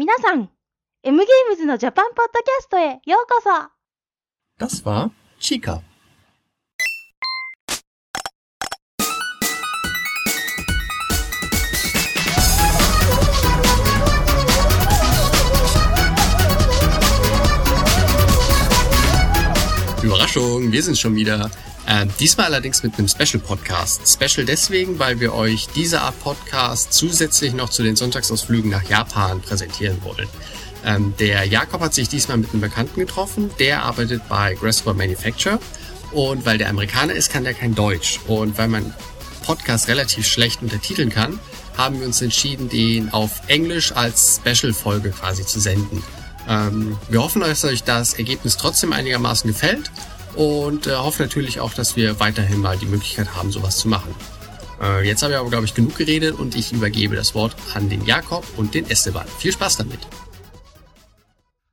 皆さん、M ゲームズのジャパンポッドキャストへようこそ Das war Chica. Überraschung, wir sind schon wieder. Ähm, diesmal allerdings mit einem Special-Podcast. Special deswegen, weil wir euch diese Art Podcast zusätzlich noch zu den Sonntagsausflügen nach Japan präsentieren wollen. Ähm, der Jakob hat sich diesmal mit einem Bekannten getroffen, der arbeitet bei Grasshopper Manufacture. Und weil der Amerikaner ist, kann der kein Deutsch. Und weil man Podcast relativ schlecht untertiteln kann, haben wir uns entschieden, den auf Englisch als Special-Folge quasi zu senden. Ähm, wir hoffen, dass euch das Ergebnis trotzdem einigermaßen gefällt und äh, hoffen natürlich auch, dass wir weiterhin mal die Möglichkeit haben, sowas zu machen. Äh, jetzt habe ich aber, glaube ich, genug geredet und ich übergebe das Wort an den Jakob und den Esteban. Viel Spaß damit!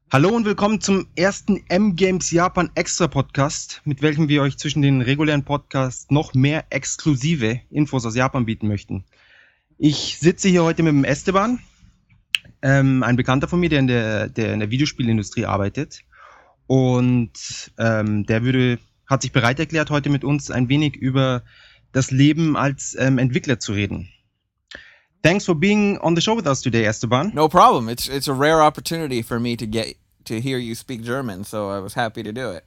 Hallo und willkommen zum ersten M-Games Japan Extra Podcast, mit welchem wir euch zwischen den regulären Podcasts noch mehr exklusive Infos aus Japan bieten möchten. Ich sitze hier heute mit dem Esteban, ähm, ein Bekannter von mir, der in der, der in der Videospielindustrie arbeitet. Und ähm, der würde, hat sich bereit erklärt, heute mit uns ein wenig über das Leben als ähm, Entwickler zu reden. Thanks for being on the show with us today, Esteban. No problem. It's it's a rare opportunity for me to get to hear you speak German, so I was happy to do it.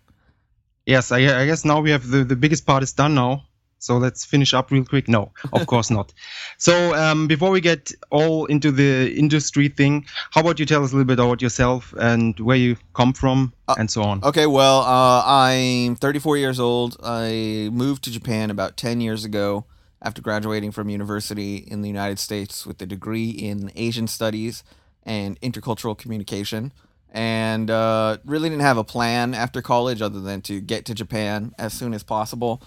Yes, I, I guess now we have the, the biggest part is done now. So let's finish up real quick. No, of course not. So um, before we get all into the industry thing, how about you tell us a little bit about yourself and where you come from Uh, and so on? Okay, well, uh, I'm 34 years old. I moved to Japan about 10 years ago after graduating from university in the United States with a degree in Asian Studies and Intercultural Communication. And uh, really didn't have a plan after college other than to get to Japan as soon as possible.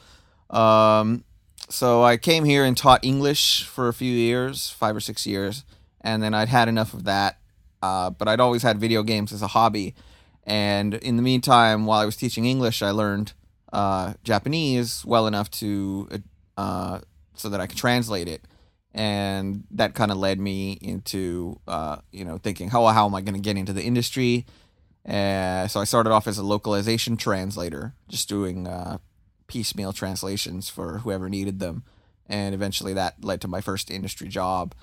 Um, so I came here and taught English for a few years, five or six years, and then I'd had enough of that. Uh, but I'd always had video games as a hobby. And in the meantime, while I was teaching English, I learned uh, Japanese well enough to uh, so that I could translate it. And that kind of led me into uh, you know thinking, how how am I going to get into the industry? Uh, so I started off as a localization translator, just doing uh, piecemeal translations for whoever needed them, and eventually that led to my first industry job.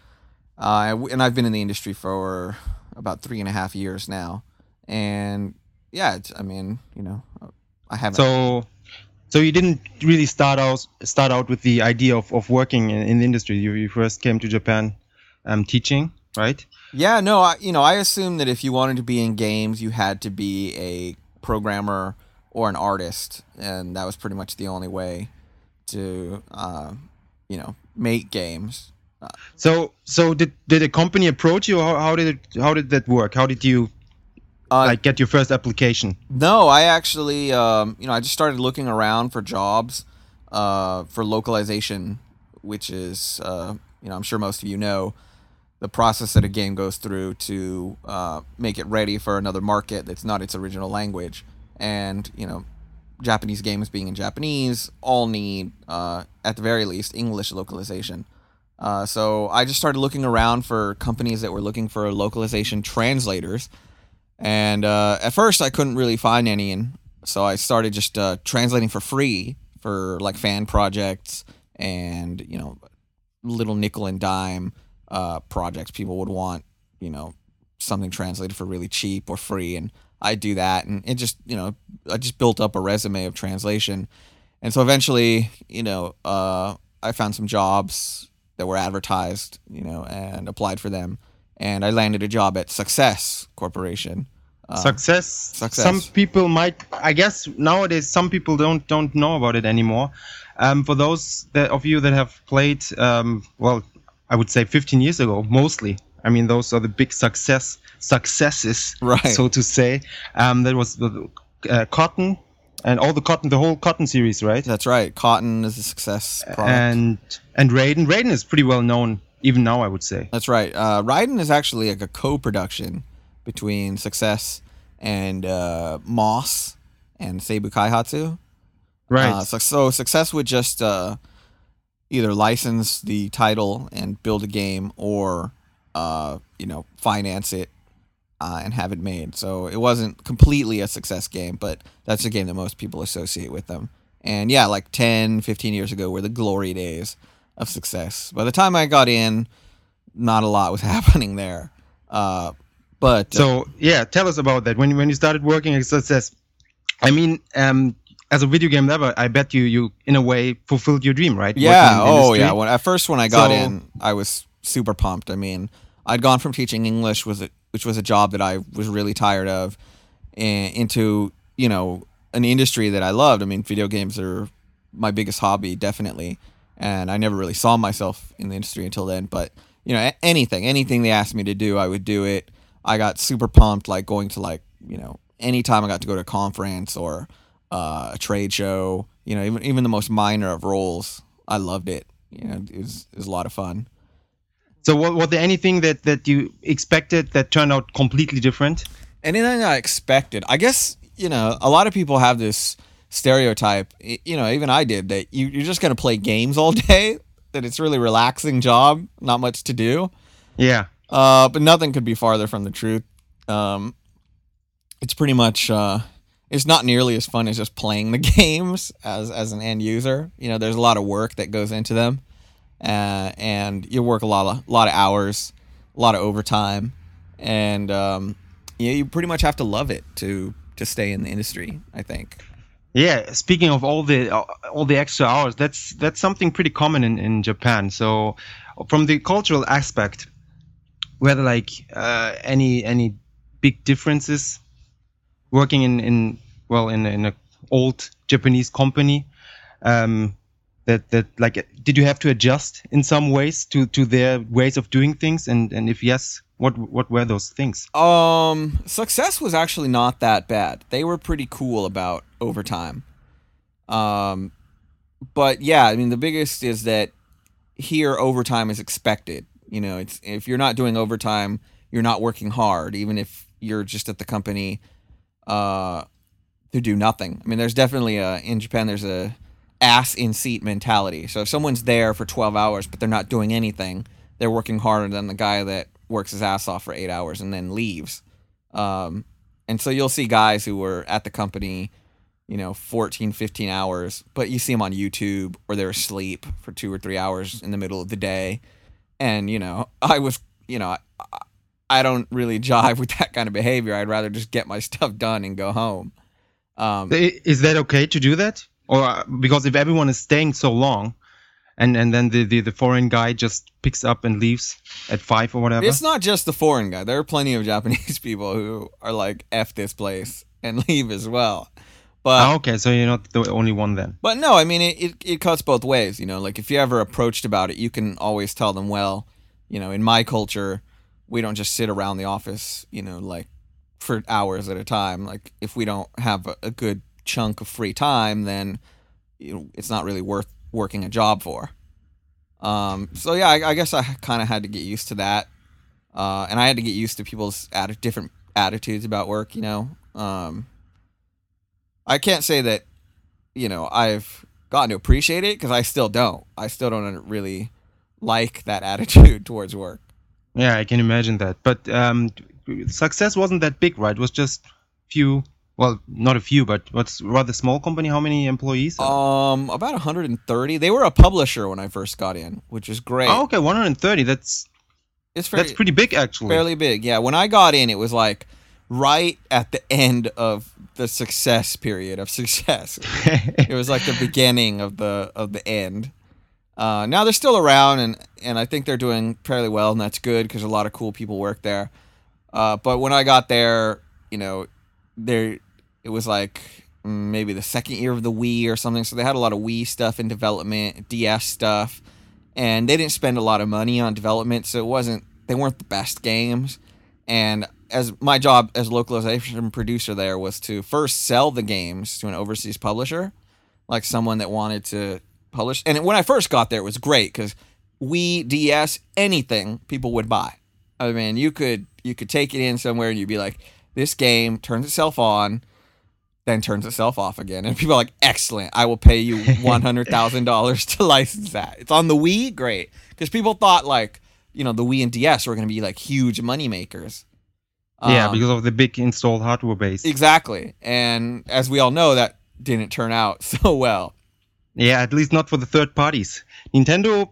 Uh, and I've been in the industry for about three and a half years now, and yeah, it's, I mean, you know, I haven't. So, so you didn't really start out start out with the idea of, of working in, in the industry. You, you first came to Japan, um, teaching, right? Yeah, no, I, you know, I assumed that if you wanted to be in games, you had to be a programmer or an artist, and that was pretty much the only way to, uh, you know, make games. So, so did did a company approach you? How, how did it, how did that work? How did you Uh, like get your first application? No, I actually, um, you know, I just started looking around for jobs uh, for localization, which is, uh, you know, I'm sure most of you know the process that a game goes through to uh, make it ready for another market that's not its original language. And, you know, Japanese games being in Japanese all need, uh, at the very least, English localization. Uh, so I just started looking around for companies that were looking for localization translators. And uh, at first, I couldn't really find any, and so I started just uh, translating for free for like fan projects and you know little nickel and dime uh, projects. People would want you know something translated for really cheap or free, and I do that, and it just you know I just built up a resume of translation, and so eventually you know uh, I found some jobs that were advertised, you know, and applied for them, and I landed a job at Success Corporation. Uh, success. success. Some people might, I guess nowadays, some people don't don't know about it anymore. Um, for those that, of you that have played, um, well, I would say 15 years ago, mostly. I mean, those are the big success successes, Right. so to say. Um, that was the uh, Cotton and all the Cotton, the whole Cotton series, right? That's right. Cotton is a success product. And and Raiden, Raiden is pretty well known even now, I would say. That's right. Uh, Raiden is actually like a co-production between Success and uh, Moss and Seibu Kaihatsu. Right. Uh, so, so Success would just uh, either license the title and build a game, or uh, you know finance it uh, and have it made. So it wasn't completely a success game, but that's a game that most people associate with them. And yeah, like 10, 15 years ago were the glory days of success. By the time I got in, not a lot was happening there. Uh, but uh, So yeah, tell us about that. When when you started working at Success, I mean, um, as a video game lover, I bet you you in a way fulfilled your dream, right? Yeah. Working in the Oh, yeah. When at first when I got So- in, I was super pumped. I mean, I'd gone from teaching English was a, which was a job that I was really tired of, into you know an industry that I loved. I mean, video games are my biggest hobby, definitely, and I never really saw myself in the industry until then. But you know, anything, anything they asked me to do, I would do it. I got super pumped, like going to like you know anytime I got to go to a conference or uh, a trade show. You know, even even the most minor of roles, I loved it. You know, it was it was a lot of fun. So wa- was there anything that that you expected that turned out completely different? anything I expected. I guess you know a lot of people have this stereotype. You know, even I did that. You you're just gonna play games all day. That it's really relaxing job, not much to do. Yeah. Uh, but nothing could be farther from the truth. Um, it's pretty much uh, it's not nearly as fun as just playing the games as as an end user. You know, there's a lot of work that goes into them, uh, and you work a lot of lot of hours, a lot of overtime, and um, you you pretty much have to love it to to stay in the industry. I think. Yeah, speaking of all the all the extra hours, that's that's something pretty common in, in Japan. So, from the cultural aspect, were there like uh, any any big differences working in in well in in a old Japanese company? Um, that that like did you have to adjust in some ways to to their ways of doing things? And and if yes, what what were those things? Um, success was actually not that bad. They were pretty cool about overtime. Um, but yeah, I mean, the biggest is that here overtime is expected. You know, it's if you're not doing overtime, you're not working hard, even if you're just at the company uh, to do nothing. I mean, there's definitely a in Japan. There's a ass in seat mentality. So if someone's there for 12 hours but they're not doing anything, they're working harder than the guy that works his ass off for eight hours and then leaves. Um, and so you'll see guys who were at the company, you know, 14, 15 hours, but you see them on YouTube or they're asleep for two or three hours in the middle of the day. And, you know, I was, you know, I, I don't really jive with that kind of behavior. I'd rather just get my stuff done and go home. Um, Is that okay to do that? Or uh, because if everyone is staying so long, and and then the, the, the foreign guy just picks up and leaves at five or whatever. It's not just the foreign guy. There are plenty of Japanese people who are like "f this place" and leave as well. But Ah, okay, so you're not the only one then. but no, I mean it, it it cuts both ways. You know, like if you're ever approached about it, you can always tell them, well, you know, in my culture, we don't just sit around the office, you know, like for hours at a time. Like if we don't have a, a good chunk of free time, then you know, it's not really worth working a job for. Um, so yeah, I, I guess I kind of had to get used to that, uh, and I had to get used to people's atti- different attitudes about work. You know, um, I can't say that you know I've gotten to appreciate it because I still don't. I still don't really like that attitude towards work. Yeah, I can imagine that. But um, success wasn't that big, right? It was just few. Well, not a few, but what's rather small company. How many employees? Um, about 130. They were a publisher when I first got in, which is great. oh, okay, 130. That's it's fairly, that's pretty big actually. fairly big. Yeah, when I got in, it was like right at the end of the success period of success. it was like the beginning of the of the end. Uh, now they're still around, and and I think they're doing fairly well, and that's good because a lot of cool people work there. Uh, but when I got there, you know, there it was like maybe the second year of the Wii or something, so they had a lot of Wii stuff in development, DS stuff, and they didn't spend a lot of money on development, so it wasn't they weren't the best games. And as my job as localization producer there was to first sell the games to an overseas publisher, like someone that wanted to publish. And when I first got there, it was great because Wii, DS, anything people would buy. I mean, you could you could take it in somewhere and you'd be like, this game turns itself on, then turns itself off again, and people are like, excellent, I will pay you one hundred thousand dollars to license that. It's on the Wii, great, because people thought like you know the Wii and DS were going to be like huge money makers. yeah, Um, because of the big installed hardware base. exactly. And as we all know, that didn't turn out so well. yeah, at least not for the third parties. Nintendo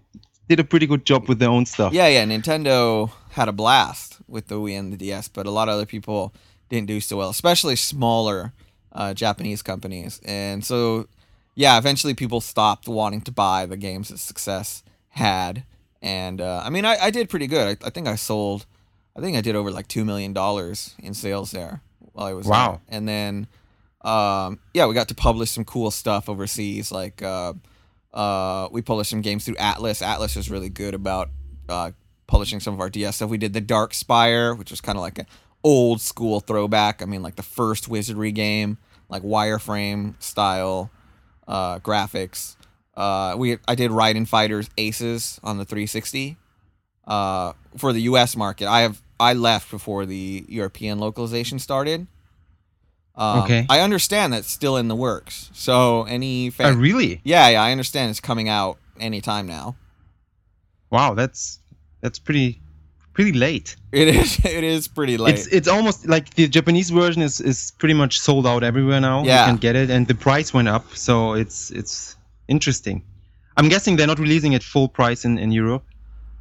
did a pretty good job with their own stuff. Yeah, yeah. Nintendo had a blast with the Wii and the DS, but a lot of other people didn't do so well, especially smaller uh, Japanese companies. And so, yeah, eventually people stopped wanting to buy the games that Success had. And uh, I mean, I, I did pretty good. I, I think I sold, I think I did over like two million dollars in sales there while I was Wow. there. And then, um, yeah, we got to publish some cool stuff overseas. Like, uh, uh, we published some games through Atlus. Atlus is really good about uh, publishing some of our DS stuff. We did the Dark Spire, which was kind of like an old school throwback. I mean, like the first Wizardry game, like wireframe style uh, graphics. Uh, we I did Raiden Fighters Aces on the 360 uh, for the U.S. market. I have I left before the European localization started. Um, Okay. I understand that's still in the works. So any Uh, fan, really? yeah, yeah, I understand it's coming out anytime now. Wow, that's that's pretty pretty late. It is it is pretty late. It's it's almost like the Japanese version is is pretty much sold out everywhere now. Yeah. You can get it, and the price went up, so it's it's interesting. I'm guessing they're not releasing it full price in in Europe.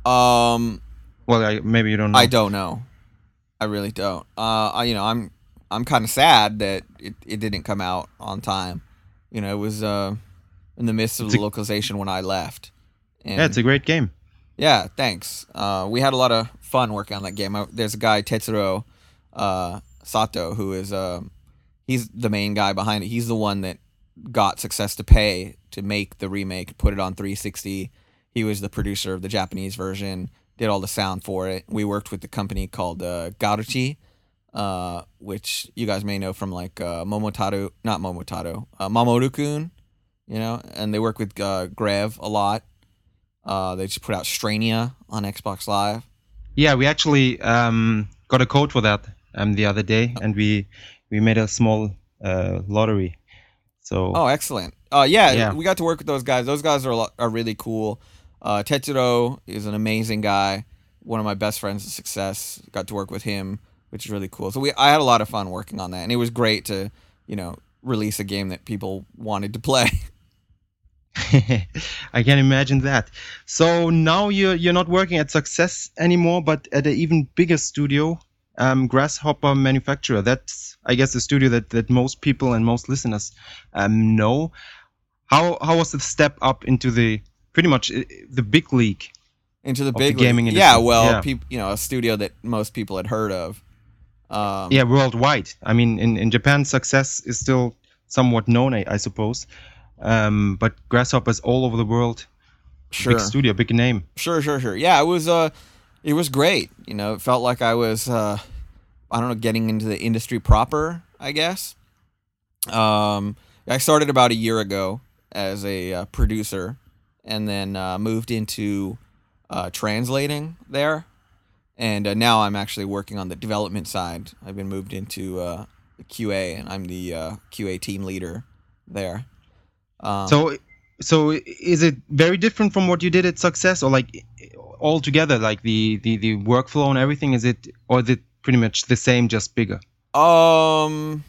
um Well, I, maybe you don't know. I don't know. I really don't. Uh, I, you know, I'm I'm kind of sad that it, it didn't come out on time. You know, it was uh, in the midst of It's the a- localization when I left. And Yeah, it's a great game. yeah, thanks. Uh, we had a lot of fun working on that game. I, there's a guy Tetsuro uh, Sato who is um, he's the main guy behind it. He's the one that got Success to pay to make the remake, put it on 360. He was the producer of the Japanese version, did all the sound for it. We worked with the company called uh, Gulti, uh, which you guys may know from like uh, Momotaro, not Momotaro, uh, Mamoru-kun, you know, and they work with uh, G.rev a lot. Uh, they just put out Strania on Xbox Live. Yeah, we actually um, got a code for that um, the other day, and we we made a small uh, lottery. So Oh, excellent. Uh, yeah, Yeah. we got to work with those guys. Those guys are are really cool. Uh, Tetsuro is an amazing guy. One of my best friends of success. Got to work with him, which is really cool. So we, I had a lot of fun working on that, and it was great to, you know, release a game that people wanted to play. I can imagine that. So now you're you're not working at Success anymore, but at an even bigger studio, um, Grasshopper Manufacturer. That's I guess the studio that, that most people and most listeners um, know. How how was the step up into the pretty much uh, the big league? Into the the big gaming league. industry. Yeah, well, Yeah. peop you know, a studio that most people had heard of. Um, Yeah, worldwide. I mean, in, in Japan, Success is still somewhat known, I, I suppose. Um, but Grasshopper's all over the world. sure. Big studio, big name. Sure, sure, sure. Yeah, it was uh it was great. You know, it felt like I was uh I don't know, getting into the industry proper, I guess. Um I started about a year ago as a uh, producer and then uh, moved into uh, translating there. And uh, now I'm actually working on the development side. I've been moved into uh, QA and I'm the uh, QA team leader there. Um, So, so is it very different from what you did at Success, or like altogether, like the, the the workflow and everything? Is it, or is it pretty much the same, just bigger? Um,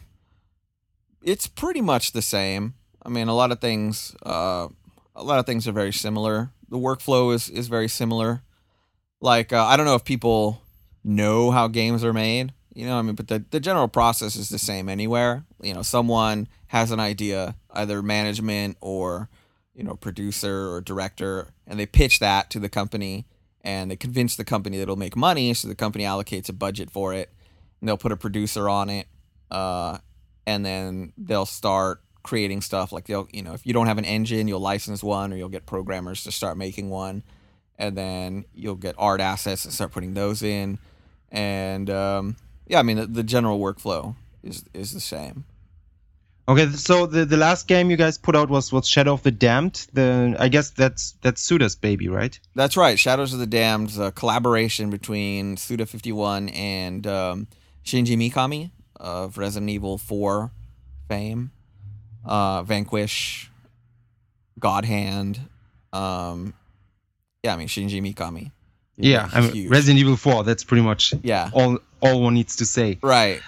it's pretty much the same. I mean, a lot of things, uh, a lot of things are very similar. The workflow is is very similar. Like, uh, I don't know if people know how games are made. You know, I mean, but the the general process is the same anywhere. You know, someone has an idea, either management or you know, producer or director, and they pitch that to the company, and they convince the company that it'll make money, so the company allocates a budget for it and they'll put a producer on it uh, and then they'll start creating stuff. Like they'll you know if you don't have an engine you'll license one or you'll get programmers to start making one and then you'll get art assets and start putting those in and um, yeah i mean the, the general workflow is is the same Okay, so the, the last game you guys put out was was Shadow of the Damned. The I guess that's that's Suda's baby, right? That's right. Shadows of the Damned, a collaboration between Suda51 and um, Shinji Mikami of Resident Evil 4 fame, uh, Vanquish, God Hand. Um, yeah, I mean, Shinji Mikami. Yeah, He's I mean. Resident Evil 4. That's pretty much Yeah. all all one needs to say. Right.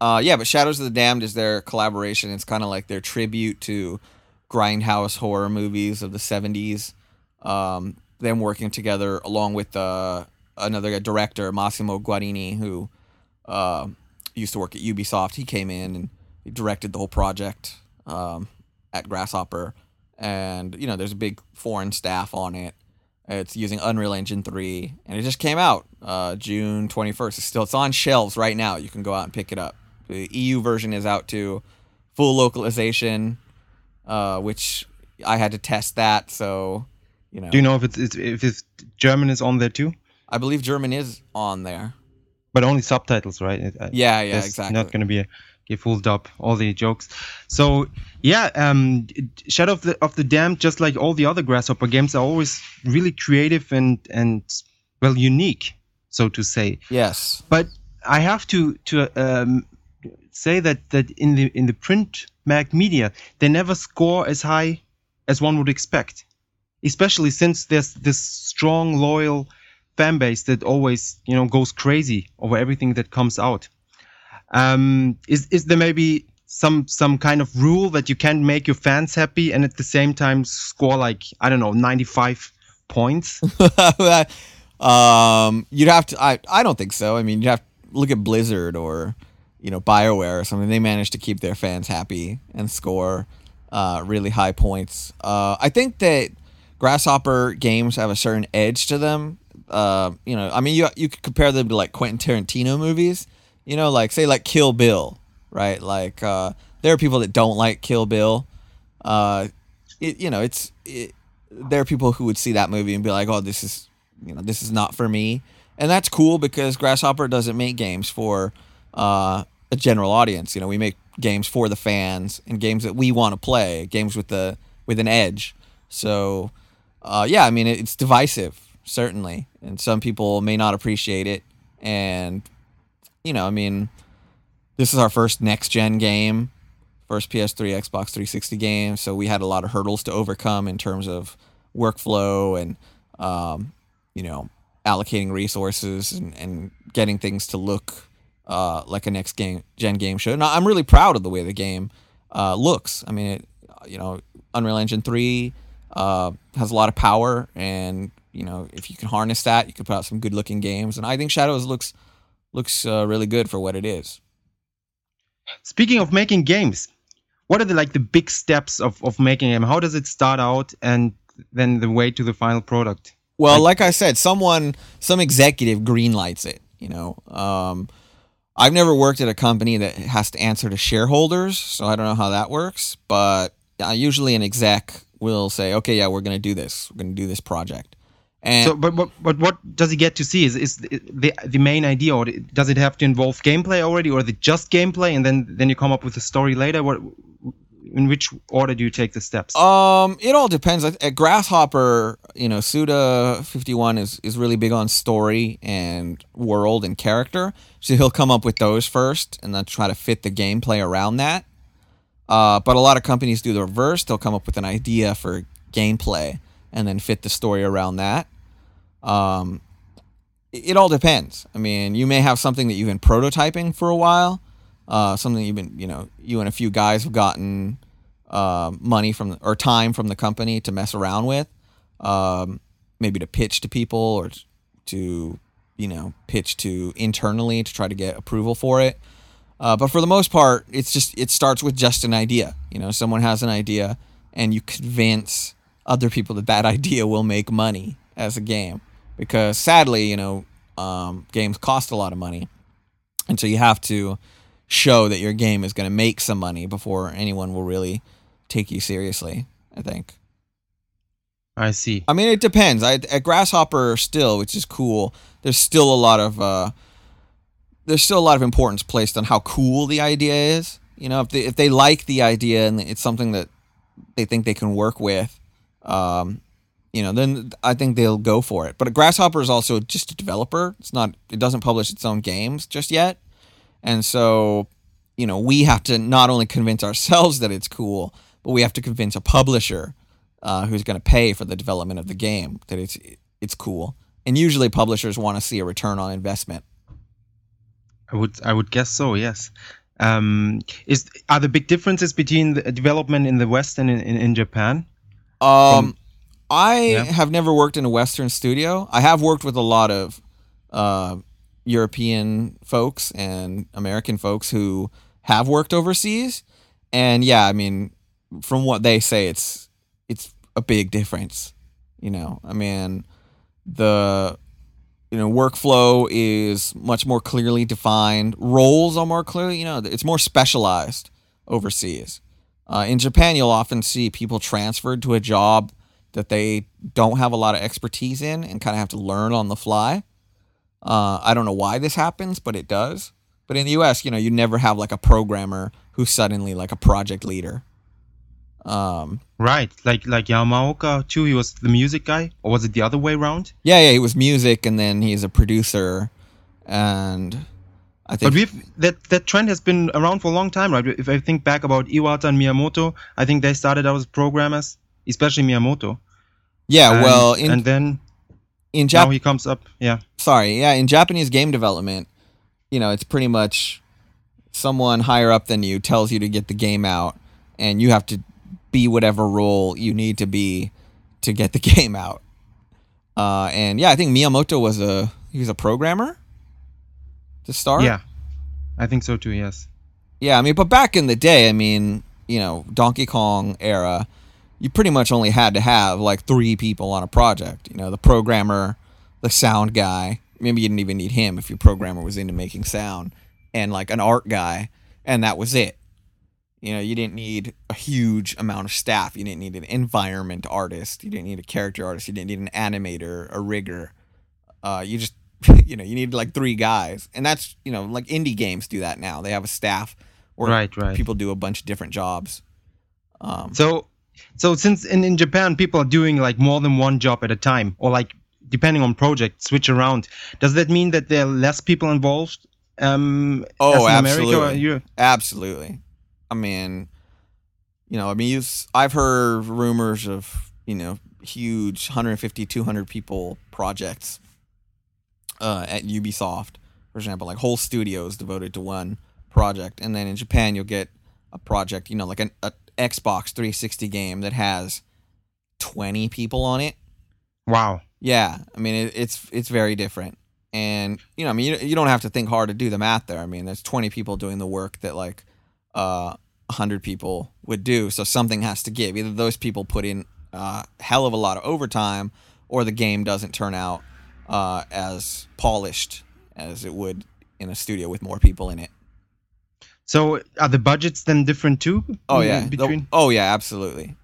Uh, yeah, but Shadows of the Damned is their collaboration. It's kind of like their tribute to grindhouse horror movies of the 70s. Um, them working together along with uh, another director, Massimo Guarini, who uh, used to work at Ubisoft. He came in and he directed the whole project um, at Grasshopper. And, you know, there's a big foreign staff on it. It's using Unreal Engine 3, and it just came out uh, June 21st. It's still it's on shelves right now. You can go out and pick it up. The EU version is out too, full localization, uh, which I had to test that. So, you know, Do you know if it's, it's if it's German is on there too? I believe German is on there. But only subtitles, right? It- uh, Yeah, yeah, exactly. Not going to be a get fooled up all the jokes. So yeah, um, Shadow of the of the Damned, just like all the other Grasshopper games, are always really creative and and well unique, so to say. yes. But I have to to um, say that that in the in the print mag media, they never score as high as one would expect, especially since there's this strong loyal fan base that always you know goes crazy over everything that comes out. Um, is is there maybe some some kind of rule that you can't make your fans happy and at the same time score like I don't know 95 points? um, you'd have to. I I don't think so. I mean, you have to look at Blizzard or you know Bioware or something. They manage to keep their fans happy and score uh, really high points. Uh, I think that Grasshopper games have a certain edge to them. Uh, you know, I mean, you you could compare them to like Quentin Tarantino movies. You know, like say like Kill Bill, right? Like uh, there are people that don't like Kill Bill. Uh, it, you know, it's it, there are people who would see that movie and be like, "Oh, this is you know this is not for me," and that's cool because Grasshopper doesn't make games for uh, a general audience. You know, we make games for the fans and games that we want to play, games with the with an edge. So, uh, yeah, I mean, it, it's divisive certainly, and some people may not appreciate it. And you know, I mean, this is our first next gen game, first PS3, Xbox 360 game, so we had a lot of hurdles to overcome in terms of workflow and um, you know allocating resources and, and getting things to look uh, like a next game gen game should. And I'm really proud of the way the game uh, looks. I mean, it, you know, Unreal Engine three uh, has a lot of power, and you know, if you can harness that, you can put out some good looking games. And I think Shadows looks looks uh, really good for what it is. Speaking of making games, what are the like the big steps of of making them? How does it start out and then the way to the final product? Well, like I said, someone, some executive greenlights it. You know, um, I've never worked at a company that has to answer to shareholders, so I don't know how that works. But uh, usually, an exec will say, "Okay, yeah, we're going to do this. We're going to do this project." And So, but, but but what does he get to see? Is is the the main idea, or does it have to involve gameplay already, or is it just gameplay and then then you come up with a story later? What in which order do you take the steps? Um, it all depends. At Grasshopper, you know, Suda fifty one is is really big on story and world and character. So he'll come up with those first, and then try to fit the gameplay around that. Uh, but a lot of companies do the reverse. They'll come up with an idea for gameplay and then fit the story around that. Um, it all depends. I mean, you may have something that you've been prototyping for a while, uh, something you've been, you know, you and a few guys have gotten uh, money from or time from the company to mess around with, um, maybe to pitch to people or to, you know, pitch to internally to try to get approval for it. Uh, but for the most part, it's just it starts with just an idea. You know, someone has an idea, and you convince other people that that idea will make money as a game. Because sadly, you know, um, games cost a lot of money, and so you have to show that your game is going to make some money before anyone will really take you seriously. I think. I see. I mean, it depends. I, at Grasshopper, still, which is cool. There's still a lot of uh, there's still a lot of importance placed on how cool the idea is. You know, if they if they like the idea and it's something that they think they can work with, um, you know, then I think they'll go for it. But Grasshopper is also just a developer. It's not. It doesn't publish its own games just yet, and so you know we have to not only convince ourselves that it's cool, but we have to convince a publisher uh, who's going to pay for the development of the game that it's it's cool. And usually publishers want to see a return on investment. I would I would guess so. Yes. Um, is are the big differences between the development in the West and in, in, in Japan? Um, I Yeah. have never worked in a Western studio. I have worked with a lot of uh, European folks and American folks who have worked overseas, and yeah, I mean, from what they say, it's it's a big difference. You know, I mean, the you know workflow is much more clearly defined. Roles are more clearly, you know, it's more specialized overseas. Uh, in Japan, you'll often see people transferred to a job that they don't have a lot of expertise in and kind of have to learn on the fly. Uh, I don't know why this happens, but it does. But in the U.S., you know, you never have like a programmer who's suddenly like a project leader. Um, Right, like like Yamaoka too. He was the music guy, or was it the other way around? yeah, yeah, he was music, and then he's a producer, and I think But we've that that trend has been around for a long time, right? If I think back about Iwata and Miyamoto, I think they started out as programmers, especially Miyamoto. yeah, And- well, in and then in now Jap- he comes up. Yeah, sorry, yeah, in Japanese game development, you know, it's pretty much someone higher up than you tells you to get the game out, and you have to be whatever role you need to be to get the game out. Uh, and yeah, I think Miyamoto was a he was a programmer to start. yeah, I think so too. Yes. Yeah, I mean, but back in the day, I mean, you know, Donkey Kong era, you pretty much only had to have like three people on a project. You know, the programmer, the sound guy. Maybe you didn't even need him if your programmer was into making sound, and like an art guy, and that was it. You know, you didn't need a huge amount of staff. You didn't need an environment artist. You didn't need a character artist. You didn't need an animator, a rigger. Uh, you just, you know, you need like three guys, and that's you know, like indie games do that now. They have a staff, or Right, right. people do a bunch of different jobs. Um, So, so since in, in Japan people are doing like more than one job at a time, or like depending on project, switch around. Does that mean that there are less people involved? Um, Oh, in absolutely. Absolutely. I mean, you know, I mean, you've, I've heard rumors of, you know, huge 150, 200 people projects uh, at Ubisoft, for example, like whole studios devoted to one project. And then in Japan, you'll get a project, you know, like an a Xbox 360 game that has 20 people on it. Wow. Yeah, I mean it, it's it's very different, and you know, I mean you, you don't have to think hard to do the math there. I mean, there's 20 people doing the work that like uh 100 people would do, so something has to give. Either those people put in a hell of a lot of overtime, or the game doesn't turn out uh, as polished as it would in a studio with more people in it. So are the budgets then different too? Oh yeah, The- Between oh yeah, absolutely.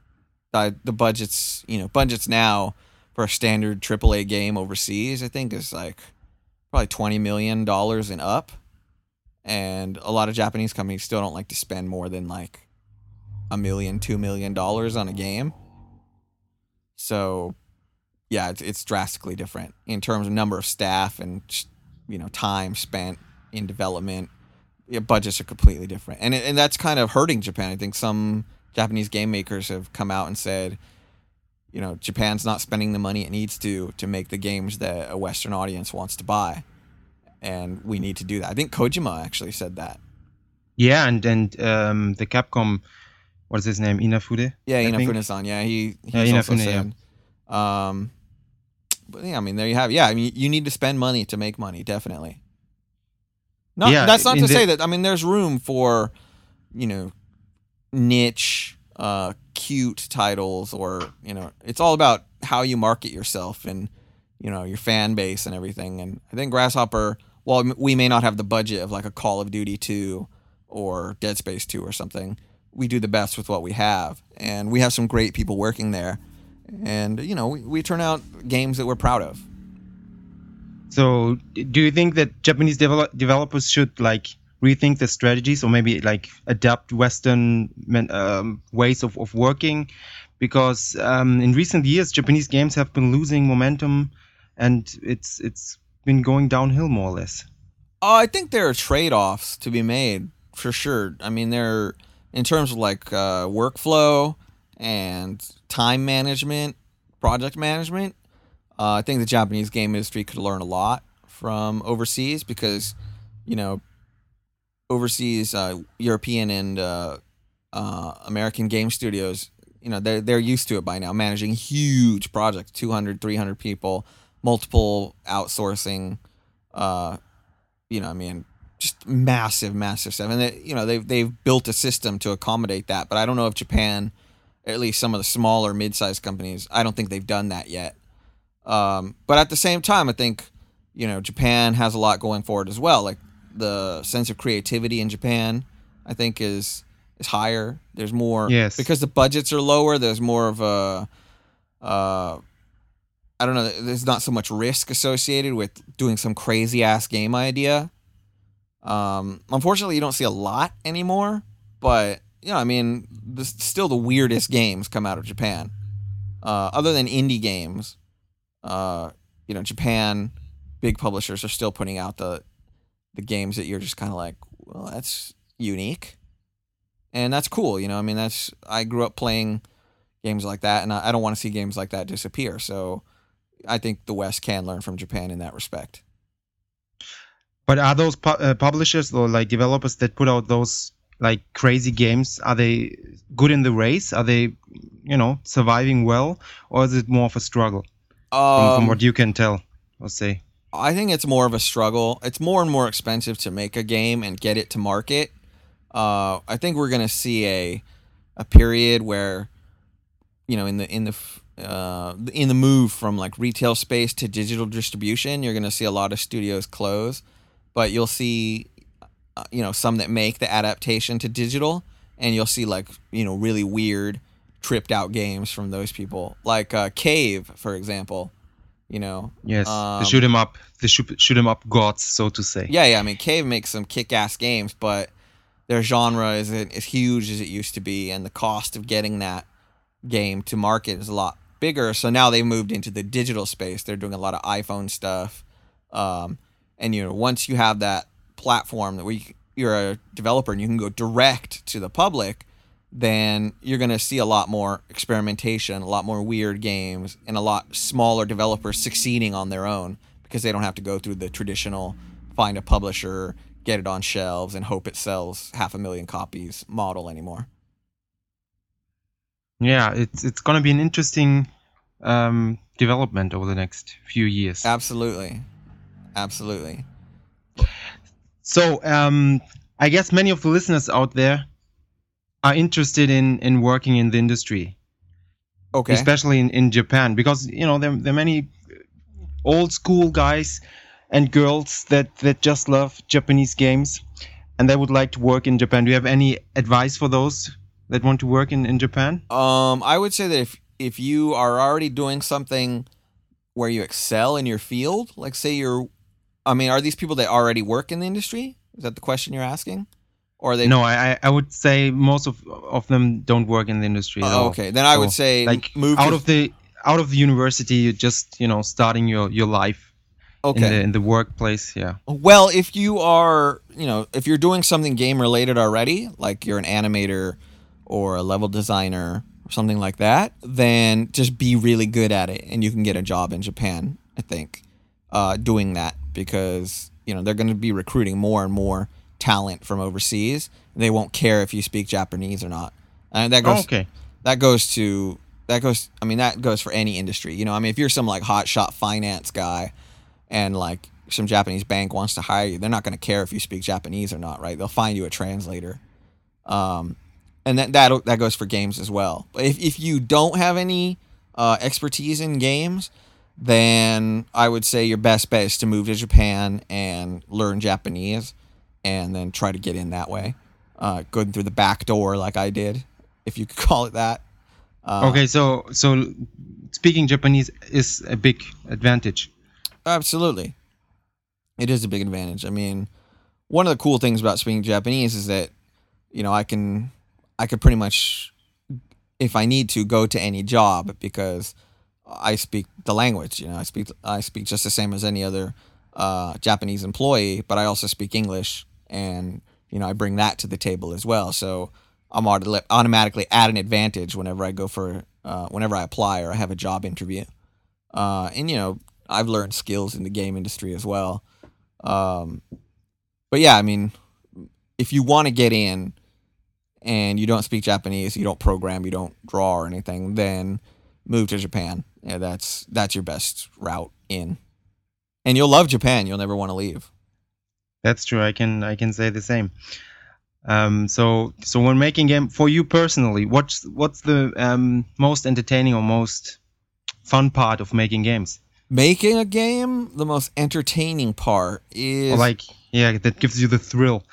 Uh, the budgets, you know, budgets now for a standard AAA game overseas, I think is like probably twenty million dollars and up, and a lot of Japanese companies still don't like to spend more than like a million, two million dollars on a game. So, yeah, it's, it's drastically different in terms of number of staff and you know time spent in development yeah, budgets are completely different, and and that's kind of hurting Japan. I think some Japanese game makers have come out and said, you know, Japan's not spending the money it needs to to make the games that a Western audience wants to buy, and we need to do that. I think Kojima actually said that. yeah, and and um, the Capcom, what is his name? Inafude. Yeah. Inafune-san. Yeah, he Yeah, he's also Inafune, yeah. Um, but yeah, I mean, there you have. it. Yeah, I mean, you need to spend money to make money, definitely. Not, Yeah, that's not to the- say that. I mean, there's room for, you know, niche, uh, cute titles, or you know, it's all about how you market yourself and you know your fan base and everything. And I think Grasshopper, while we may not have the budget of like a Call of Duty two or Dead Space two or something, we do the best with what we have, and we have some great people working there, and you know, we, we turn out games that we're proud of. So do you think that Japanese develop- developers should like rethink the strategies or maybe like adapt Western um, ways of, of working? Because um, in recent years, Japanese games have been losing momentum, and it's it's been going downhill more or less. Uh, I think there are trade offs to be made for sure. I mean, there in terms of like uh, workflow and time management, project management. Uh, I think the Japanese game industry could learn a lot from overseas because, you know, overseas uh, European and uh, uh, American game studios, you know, they're they're used to it by now, managing huge projects, 200, 300 people, multiple outsourcing. Uh, you know, I mean, just massive, massive stuff, and they, you know, they've they've built a system to accommodate that. But I don't know if Japan, at least some of the smaller, mid-sized companies, I don't think they've done that yet. Um, but at the same time, I think you know Japan has a lot going for it as well. Like the sense of creativity in Japan, I think is is higher. There's more Yes. because the budgets are lower. There's more of a uh, I don't know. There's not so much risk associated with doing some crazy ass game idea. Um, unfortunately, you don't see a lot anymore. But you know, I mean, this, still the weirdest games come out of Japan. Uh, other than indie games, uh, you know, Japan big publishers are still putting out the the games that you're just kind of like, well, that's unique, and that's cool. You know, I mean, that's I grew up playing games like that, and I, I don't want to see games like that disappear. So, I think the West can learn from Japan in that respect. But are those pu- uh, publishers or like developers that put out those like crazy games? Are they good in the race? Are they, you know, surviving well, or is it more of a struggle from, Um, from what you can tell let's say? I think it's more of a struggle. It's more and more expensive to make a game and get it to market. Uh, I think we're gonna see a a period where, you know, in the in the uh, in the move from like retail space to digital distribution, you're gonna see a lot of studios close, but you'll see, uh, you know, some that make the adaptation to digital, and you'll see like you know really weird, tripped out games from those people, like uh, Cave, for example. You know, Yes, um, the shoot 'em up, the shoot, shoot 'em up gods, so to say. yeah, yeah. I mean, Cave makes some kick-ass games, but their genre isn't as huge as it used to be, and the cost of getting that game to market is a lot bigger. So now they've moved into the digital space. They're doing a lot of iPhone stuff, um, and you know, once you have that platform that we you're a developer and you can go direct to the public, then you're going to see a lot more experimentation, a lot more weird games, and a lot smaller developers succeeding on their own because they don't have to go through the traditional find a publisher, get it on shelves, and hope it sells half a million copies model anymore. Yeah, it's it's gonna be an interesting um, development over the next few years. Absolutely. Absolutely. So, um, I guess many of the listeners out there are interested in in working in the industry, Okay. especially in, in Japan, because you know there there are many old school guys and girls that that just love Japanese games, and they would like to work in Japan. Do you have any advice for those that want to work in in Japan? Um, I would say that if if you are already doing something where you excel in your field, like say you're, I mean, are these people that already work in the industry? Is that the question you're asking, or they? No, I I- would say most of of them don't work in the industry. at Oh, all. okay, then I would say like move out to, of the out of the university, you're just you know starting your your life okay. in the in the workplace. Yeah. Well, if you are, you know, if you're doing something game related already, like you're an animator or a level designer or something like that, then just be really good at it and you can get a job in Japan, I think, uh, doing that because, you know, they're going to be recruiting more and more talent from overseas. They won't care if you speak Japanese or not. And that goes Oh, okay. that goes to that goes I mean that goes for any industry. You know, I mean if you're some like hot shot finance guy and like some Japanese bank wants to hire you, they're not going to care if you speak Japanese or not, right? They'll find you a translator. Um and that that that goes for games as well. But if if you don't have any uh, expertise in games, then I would say your best bet is to move to Japan and learn Japanese, and then try to get in that way, uh, going through the back door like I did, if you could call it that. Uh, okay. So so speaking Japanese is a big advantage. Absolutely. It is a big advantage. I mean, one of the cool things about speaking Japanese is that, you know, I can I could pretty much if I need to go to any job because I speak the language, you know, I speak I speak just the same as any other uh, Japanese employee, but I also speak English and you know, I bring that to the table as well. So I'm automatically at an advantage whenever I go for uh, whenever I apply or I have a job interview. Uh, and you know, I've learned skills in the game industry as well. Um, but yeah, I mean, if you want to get in and you don't speak Japanese, you don't program, you don't draw or anything, then move to Japan. Yeah, that's that's your best route in. And you'll love Japan. You'll never want to leave. That's true. I can I can say the same. Um, so so when making game for you personally, what's what's the um, most entertaining or most fun part of making games? Making a game, the most entertaining part is Or like yeah, that gives you the thrill.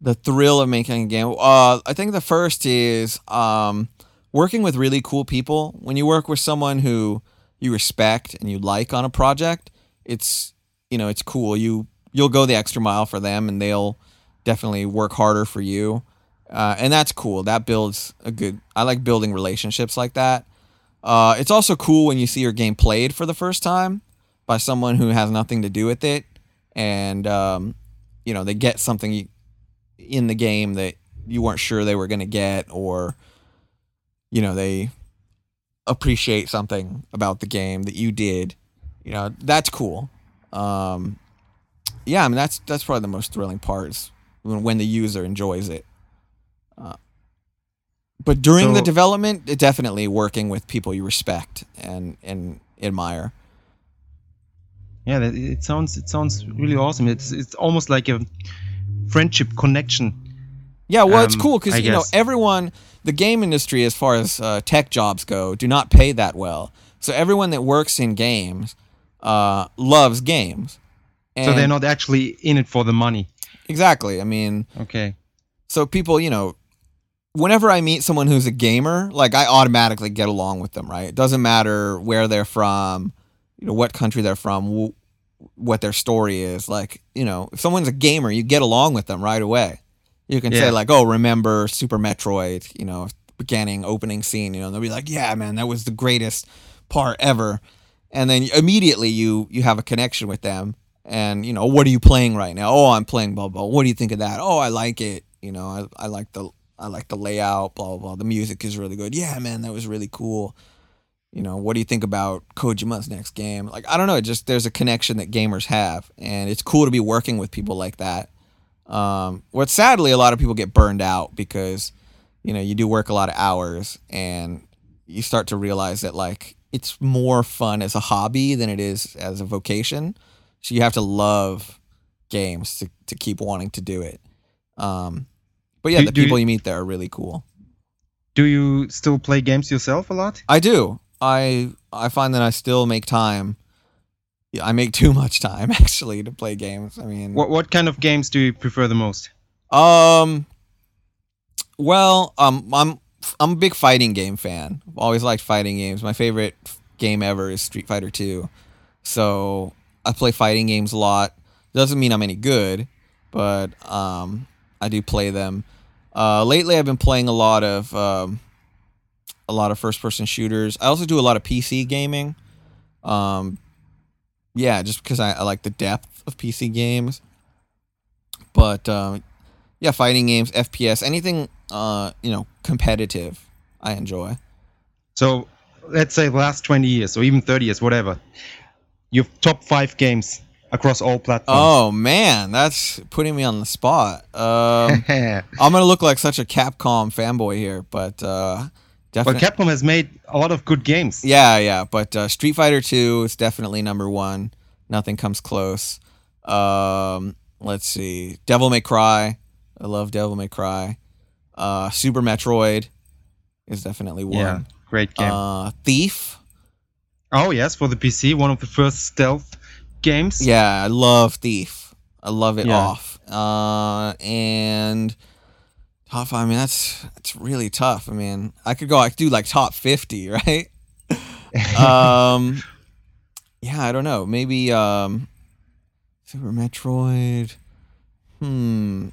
the thrill of making a game. Uh, I think the first is um, working with really cool people. When you work with someone who you respect and you like on a project, it's you know it's cool. You you'll go the extra mile for them, and they'll definitely work harder for you, uh, and that's cool. That builds a good. I like building relationships like that. Uh, it's also cool when you see your game played for the first time by someone who has nothing to do with it, and um, you know they get something in the game that you weren't sure they were going to get or you know they appreciate something about the game that you did you know that's cool um yeah i mean that's that's probably the most thrilling part is when, when the user enjoys it uh, but during the development it definitely working with people you respect and and admire Yeah, that, it sounds it sounds really awesome. It's it's almost like a friendship connection. Yeah, well, it's Um, cool because you know everyone, the game industry, as far as uh, tech jobs go, do not pay that well. So everyone that works in games uh, loves games. so they're not actually in it for the money. exactly. I mean, Okay. so people, you know, whenever I meet someone who's a gamer, like I automatically get along with them. Right? It doesn't matter where they're from, you know, what country they're from, wh- what their story is. Like, you know, if someone's a gamer, you get along with them right away. You can say like, "Oh, remember Super Metroid?" You know, beginning opening scene. You know, and they'll be like, "Yeah, man, that was the greatest part ever." And then immediately you you have a connection with them. And you know, what are you playing right now? Oh, I'm playing blah blah. What do you think of that? Oh, I like it. You know, I, I like the I like the layout. Blah blah blah. The music is really good. Yeah, man, that was really cool. You know, what do you think about Kojima's next game? Like, I don't know. It just there's a connection that gamers have, and it's cool to be working with people like that. Um, what sadly a lot of people get burned out because you know you do work a lot of hours and you start to realize that like it's more fun as a hobby than it is as a vocation. So you have to love games to, to keep wanting to do it. Um, but yeah, Do- the do people you meet there are really cool. Do you still play games yourself a lot? I do. I I find that I still make time. Yeah, I make too much time actually to play games. I mean, What what kind of games do you prefer the most? Um. Well, um, I'm I'm a big fighting game fan. I've always liked fighting games. My favorite game ever is Street Fighter Two. So I play fighting games a lot. Doesn't mean I'm any good, but um, I do play them. Uh, lately, I've been playing a lot of um, a lot of first-person shooters. I also do a lot of PC gaming. Um, yeah, just because I, I like the depth of PC games. But um, yeah, fighting games, FPS, anything uh, you know, competitive, I enjoy. So let's say the last 20 years or even 30 years, whatever. You've top five games across all platforms. Oh man, that's putting me on the spot. Um, I'm gonna look like such a Capcom fanboy here, but uh, definitely. Capcom has made a lot of good games. yeah, yeah, but uh, Street Fighter Two is definitely number one. Nothing comes close. Um, let's see, Devil May Cry. I love Devil May Cry. Uh, Super Metroid is definitely one. Yeah, great game. Uh, Thief. oh yes, for the PC, one of the first stealth games. Yeah, I love Thief. I love it Yeah. off. Uh, and top five. I mean, that's that's really tough. I mean, I could go. I could do like top fifty, right? um, yeah, I don't know. Maybe um, Super Metroid. Hmm.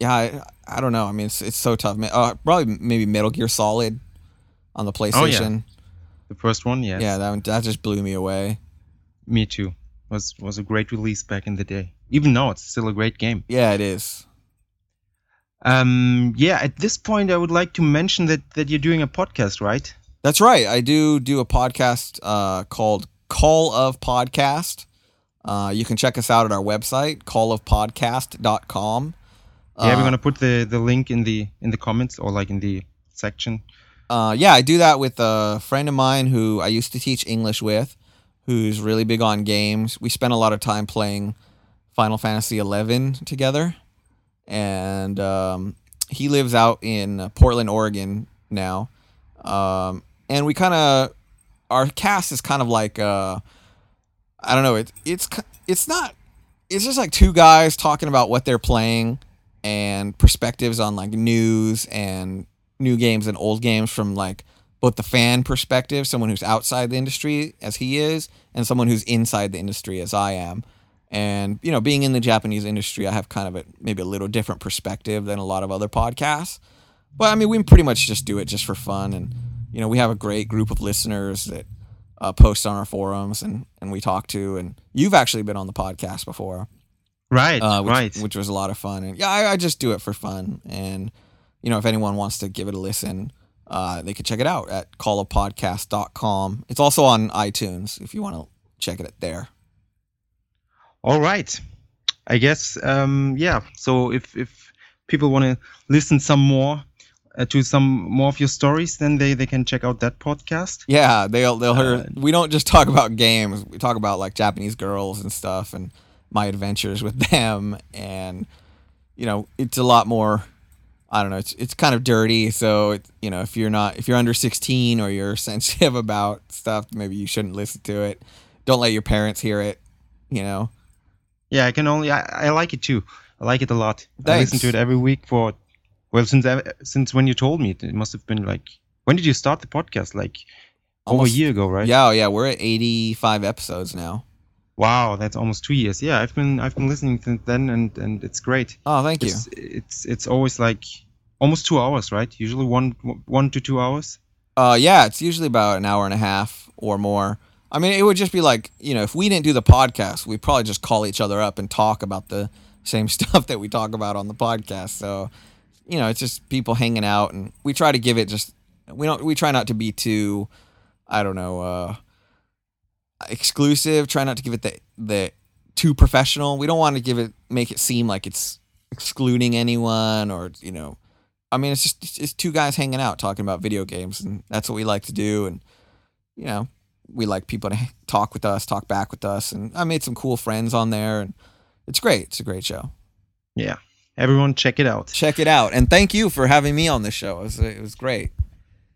Yeah, I, I don't know. I mean, it's it's so tough. Uh, probably maybe Metal Gear Solid on the PlayStation. Oh, yeah. the first one, yes. yeah, that one- that just blew me away. Me too. Was was a great release back in the day. Even now, it's still a great game. Yeah, it is. Um, yeah. At this point, I would like to mention that that you're doing a podcast, right? That's right. I do do a podcast uh, called Call of Podcast. Uh, you can check us out at our website, callofpodcast.com. Yeah, we're Uh, gonna put the the link in the in the comments or like in the section. Uh, yeah, I do that with a friend of mine who I used to teach English with, who's really big on games. We spent a lot of time playing Final Fantasy XI together, and um, he lives out in Portland, Oregon now. Um, and we kind of our cast is kind of like uh, I don't know. It, it's it's not. It's just like two guys talking about what they're playing and perspectives on like news and new games and old games from like both the fan perspective, someone who's outside the industry as he is, and someone who's inside the industry as I am. And you know, being in the Japanese industry, I have kind of a maybe a little different perspective than a lot of other podcasts. But I mean, we pretty much just do it just for fun, and you know, we have a great group of listeners that uh, post on our forums and and we talk to. And you've actually been on the podcast before Right, uh, which, right. which was a lot of fun. And yeah, I, I just do it for fun. And you know, if anyone wants to give it a listen, uh, they could check it out at callofpodcast.com. It's also on iTunes if you want to check it there. All right. I guess um yeah. So if if people want to listen some more uh, to some more of your stories, then they they can check out that podcast. Yeah, they'll they'll hear. Uh, We don't just talk about games. We talk about like Japanese girls and stuff, and my adventures with them. And you know, it's a lot more. I don't know. It's it's kind of dirty. So it, you know, if you're not if you're under 16 or you're sensitive about stuff, maybe you shouldn't listen to it. Don't let your parents hear it. You know. Yeah, I can only I, I like it too. I like it a lot. I listen to it every week for well since since when you told me it, it must have been like when did you start the podcast? Like over Almost- a year ago, right? Yeah, oh, yeah. We're at 85 episodes now. Wow, that's almost two years. Yeah, I've been I've been listening since then, and and it's great. Oh, thank you. It's it's it's always like almost two hours, right? Usually one one to two hours. Uh, yeah, it's usually about an hour and a half or more. I mean, it would just be like, you know, if we didn't do the podcast, we'd probably just call each other up and talk about the same stuff that we talk about on the podcast. So, you know, it's just people hanging out, and we try to give it just we don't we try not to be too, I don't know, uh, exclusive. Try not to give it the the too professional. We don't want to give it make it seem like it's excluding anyone or you know I mean, it's just it's two guys hanging out talking about video games, and that's what we like to do. And you know, we like people to talk with us, talk back with us, and I made some cool friends on there, and it's great. It's a great show. Yeah, everyone check it out. Check it out, and thank you for having me on the show. It was it was great.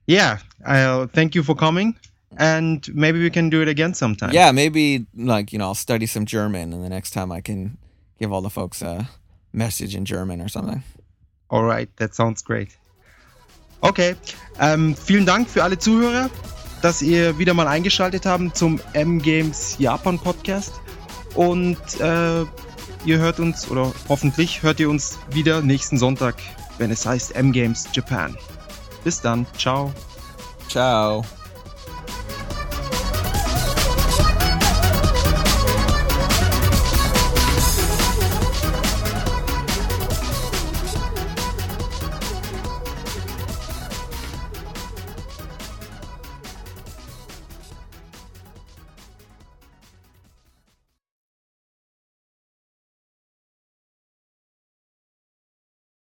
Yeah, I'll thank you for coming, and maybe we can do it again sometime. Yeah, maybe like you know, I'll study some German, and the next time I can give all the folks a message in German or something. Alright, that sounds great. Okay, ähm, vielen Dank für alle Zuhörer, dass ihr wieder mal eingeschaltet haben zum M-Games Japan Podcast. Und äh, ihr hört uns, oder hoffentlich hört ihr uns wieder nächsten Sonntag, wenn es heißt M-Games Japan. Bis dann, ciao. Ciao.